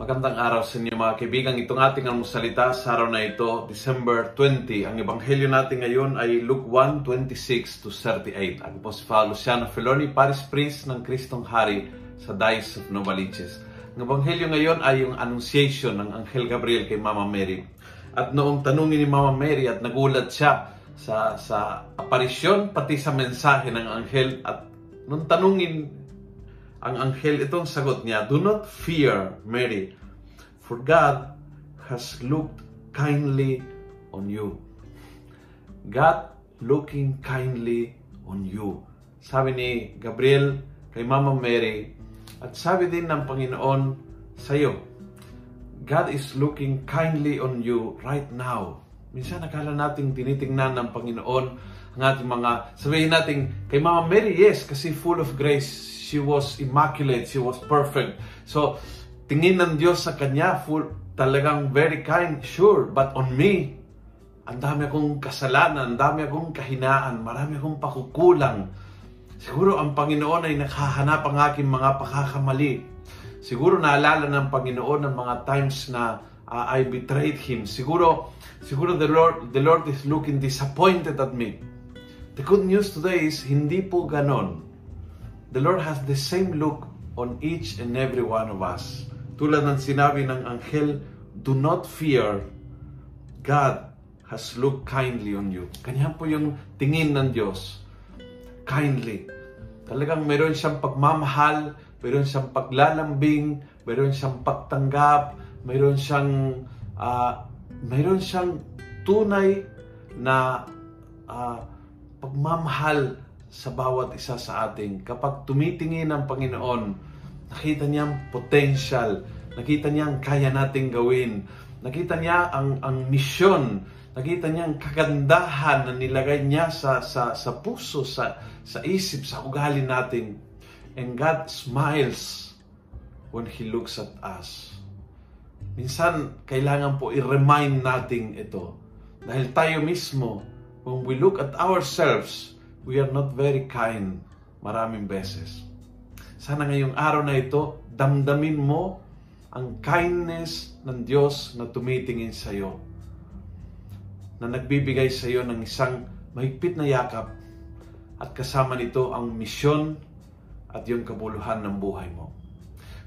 Magandang araw sa inyo mga kaibigan. Itong ating almusalita sa araw na ito, December 20. Ang ebanghelyo natin ngayon ay Luke 1, 26 to 38. Ako po si Father Luciano Feloni, Paris Priest ng Kristong Hari sa Diocese of Novaliches. Ang ebanghelyo ngayon ay yung annunciation ng Anghel Gabriel kay Mama Mary. At noong tanungin ni Mama Mary at nagulat siya sa, sa aparisyon pati sa mensahe ng Anghel at nung tanungin ang anghel itong sagot niya, Do not fear, Mary, for God has looked kindly on you. God looking kindly on you. Sabi ni Gabriel kay Mama Mary, at sabi din ng Panginoon sa iyo, God is looking kindly on you right now. Minsan nakala natin tinitingnan ng Panginoon ang ating mga, sabihin natin, kay Mama Mary, yes, kasi full of grace, she was immaculate, she was perfect. So, tingin ng Diyos sa kanya, full, talagang very kind, sure, but on me, ang dami akong kasalanan, ang dami akong kahinaan, marami akong pakukulang. Siguro ang Panginoon ay nakahanap ang aking mga pakakamali. Siguro naalala ng Panginoon ang mga times na uh, I betrayed Him. Siguro, siguro the Lord, the Lord is looking disappointed at me. The good news today is, hindi po ganon the Lord has the same look on each and every one of us. Tulad ng sinabi ng anghel, do not fear. God has looked kindly on you. Kanya po yung tingin ng Diyos. Kindly. Talagang meron siyang pagmamahal, meron siyang paglalambing, meron siyang pagtanggap, meron siyang uh, meron siyang tunay na uh, pagmamahal sa bawat isa sa ating. Kapag tumitingin ang Panginoon, nakita niya ang potential, nakita niya ang kaya nating gawin, nakita niya ang, ang misyon, nakita niya ang kagandahan na nilagay niya sa, sa, sa puso, sa, sa isip, sa ugali natin. And God smiles when He looks at us. Minsan, kailangan po i-remind natin ito. Dahil tayo mismo, when we look at ourselves, we are not very kind maraming beses. Sana ngayong araw na ito, damdamin mo ang kindness ng Diyos na tumitingin sa iyo. Na nagbibigay sa iyo ng isang mahigpit na yakap at kasama nito ang misyon at yung kabuluhan ng buhay mo.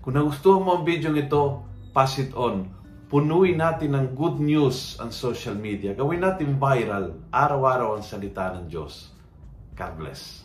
Kung nagustuhan mo ang video ito, pass it on. Punuin natin ng good news ang social media. Gawin natin viral, araw-araw ang salita ng Diyos. God bless.